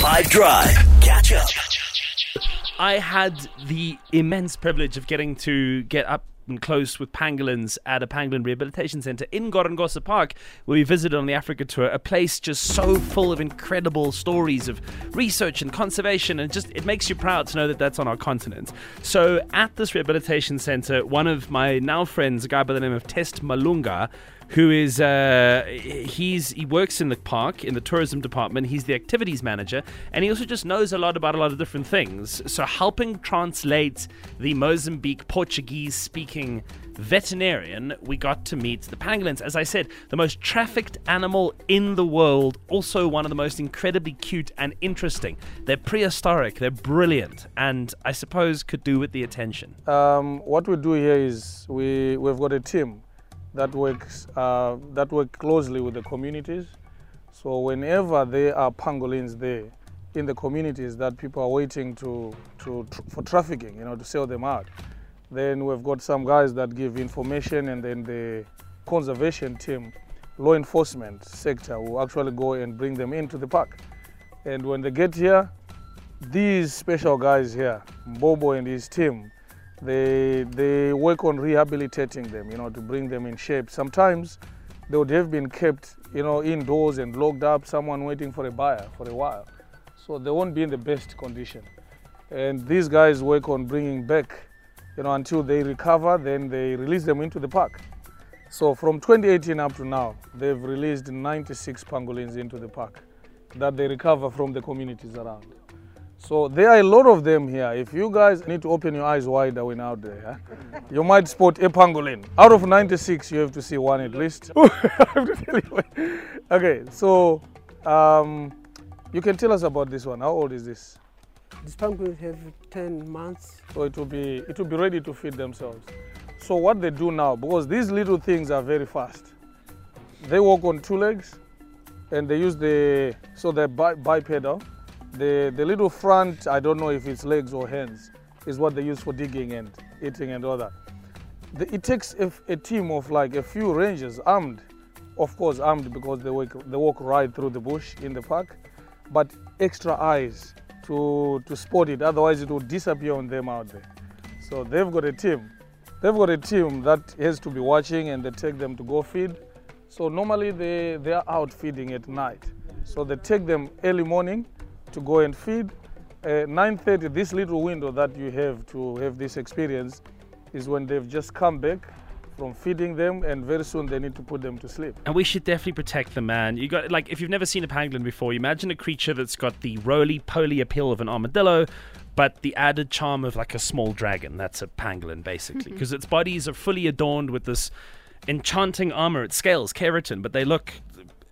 5 Drive. Catch up. I had the immense privilege of getting to get up and close with pangolins at a pangolin rehabilitation centre in Gorongosa Park, where we visited on the Africa tour. A place just so full of incredible stories of research and conservation, and just it makes you proud to know that that's on our continent. So, at this rehabilitation centre, one of my now friends, a guy by the name of Test Malunga, who is uh, he's he works in the park in the tourism department. He's the activities manager, and he also just knows a lot about a lot of different things. So helping translate the Mozambique Portuguese speaking veterinarian, we got to meet the pangolins. As I said, the most trafficked animal in the world, also one of the most incredibly cute and interesting. They're prehistoric, they're brilliant, and I suppose could do with the attention. Um, what we do here is we, we've got a team that works uh, that work closely with the communities. So whenever there are pangolins there in the communities that people are waiting to, to tr- for trafficking, you know, to sell them out, then we've got some guys that give information, and then the conservation team, law enforcement sector, will actually go and bring them into the park. And when they get here, these special guys here, Bobo and his team, they they work on rehabilitating them, you know, to bring them in shape. Sometimes they would have been kept, you know, indoors and locked up, someone waiting for a buyer for a while. So they won't be in the best condition. And these guys work on bringing back, you know, until they recover, then they release them into the park. So from 2018 up to now, they've released 96 pangolins into the park that they recover from the communities around. So there are a lot of them here. If you guys need to open your eyes wider when out there, huh? you might spot a pangolin. Out of 96, you have to see one at least. I have to tell you. Okay, so um, you can tell us about this one. How old is this? This pangolin have 10 months. So it will be it will be ready to feed themselves. So what they do now, because these little things are very fast, they walk on two legs, and they use the so they're bi- bipedal. The the little front, I don't know if it's legs or hands, is what they use for digging and eating and all that. The, it takes a, a team of like a few rangers armed, of course armed because they walk they walk right through the bush in the park, but extra eyes to to spot it. Otherwise, it will disappear on them out there. So they've got a team. They've got a team that has to be watching and they take them to go feed. So normally they, they are out feeding at night. So they take them early morning to go and feed. Uh, 9.30, this little window that you have to have this experience is when they've just come back from feeding them and very soon they need to put them to sleep. And we should definitely protect them, man. You got like if you've never seen a pangolin before, imagine a creature that's got the roly-poly appeal of an armadillo, but the added charm of like a small dragon. That's a pangolin, basically, because its bodies are fully adorned with this enchanting armor. It scales keratin, but they look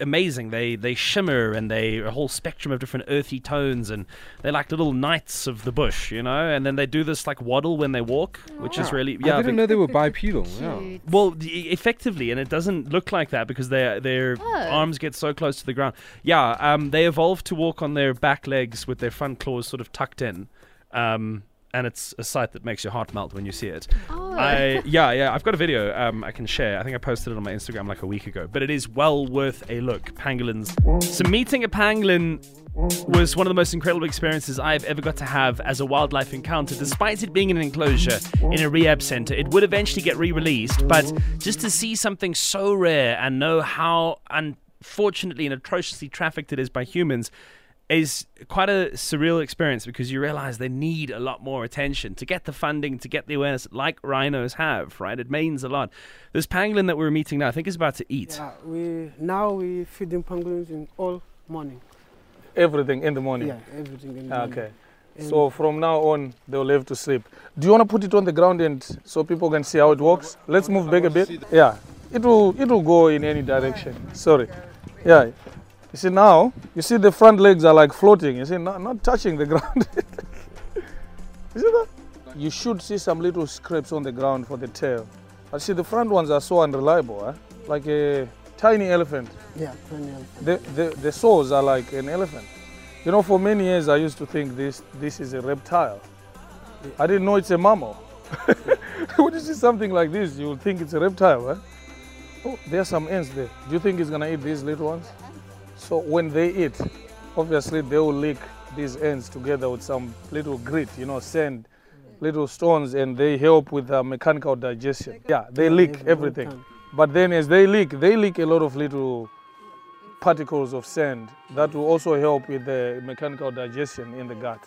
amazing. They they shimmer and they a whole spectrum of different earthy tones, and they're like little knights of the bush, you know. And then they do this like waddle when they walk, which is really yeah. I didn't the- know they were bipedal. Yeah. Well, d- effectively, and it doesn't look like that because their their Oh. arms get so close to the ground. Yeah, um, they evolved to walk on their back legs with their front claws sort of tucked in, um, and it's a sight that makes your heart melt when you see it. Oh. I yeah yeah I've got a video um, I can share. I think I posted it on my Instagram like a week ago, but it is well worth a look. Pangolins. So meeting a pangolin was one of the most incredible experiences I've ever got to have as a wildlife encounter. Despite it being in an enclosure in a rehab center, it would eventually get re-released. But just to see something so rare and know how unfortunately and atrociously trafficked it is by humans is quite a surreal experience because you realize they need a lot more attention to get the funding, to get the awareness, like rhinos have, right? It means a lot. This pangolin that we're meeting now, I think, is about to eat. Yeah, we now we feeding pangolins in all morning. Everything in the morning. Yeah, everything in the Ah, morning. Okay. So from now on, they'll have to sleep. Do you want to put it on the ground and so people can see how it works? Let's move back a bit. Yeah, it will it will go in any direction. Sorry. Yeah. You see now, you see the front legs are like floating. You see, not, not touching the ground. you see that? You should see some little scrapes on the ground for the tail. I see the front ones are so unreliable, eh? like a tiny elephant. yeah, twenty elephant. The, the, the saws are like an elephant. You know, for many years I used to think this, this is a reptile. I didn't know it's a mammal. when you see something like this, you would think it's a reptile. Eh? Oh, there are some ants there. Do you think it's gonna eat these little ones? So when they eat, obviously they will lick these ends together with some little grit, you know, sand, little stones, and they help with the mechanical digestion. Yeah, they lick everything. But then as they lick, they lick a lot of little particles of sand that will also help with the mechanical digestion in the gut.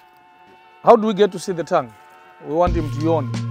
How do we get to see the tongue? We want him to yawn.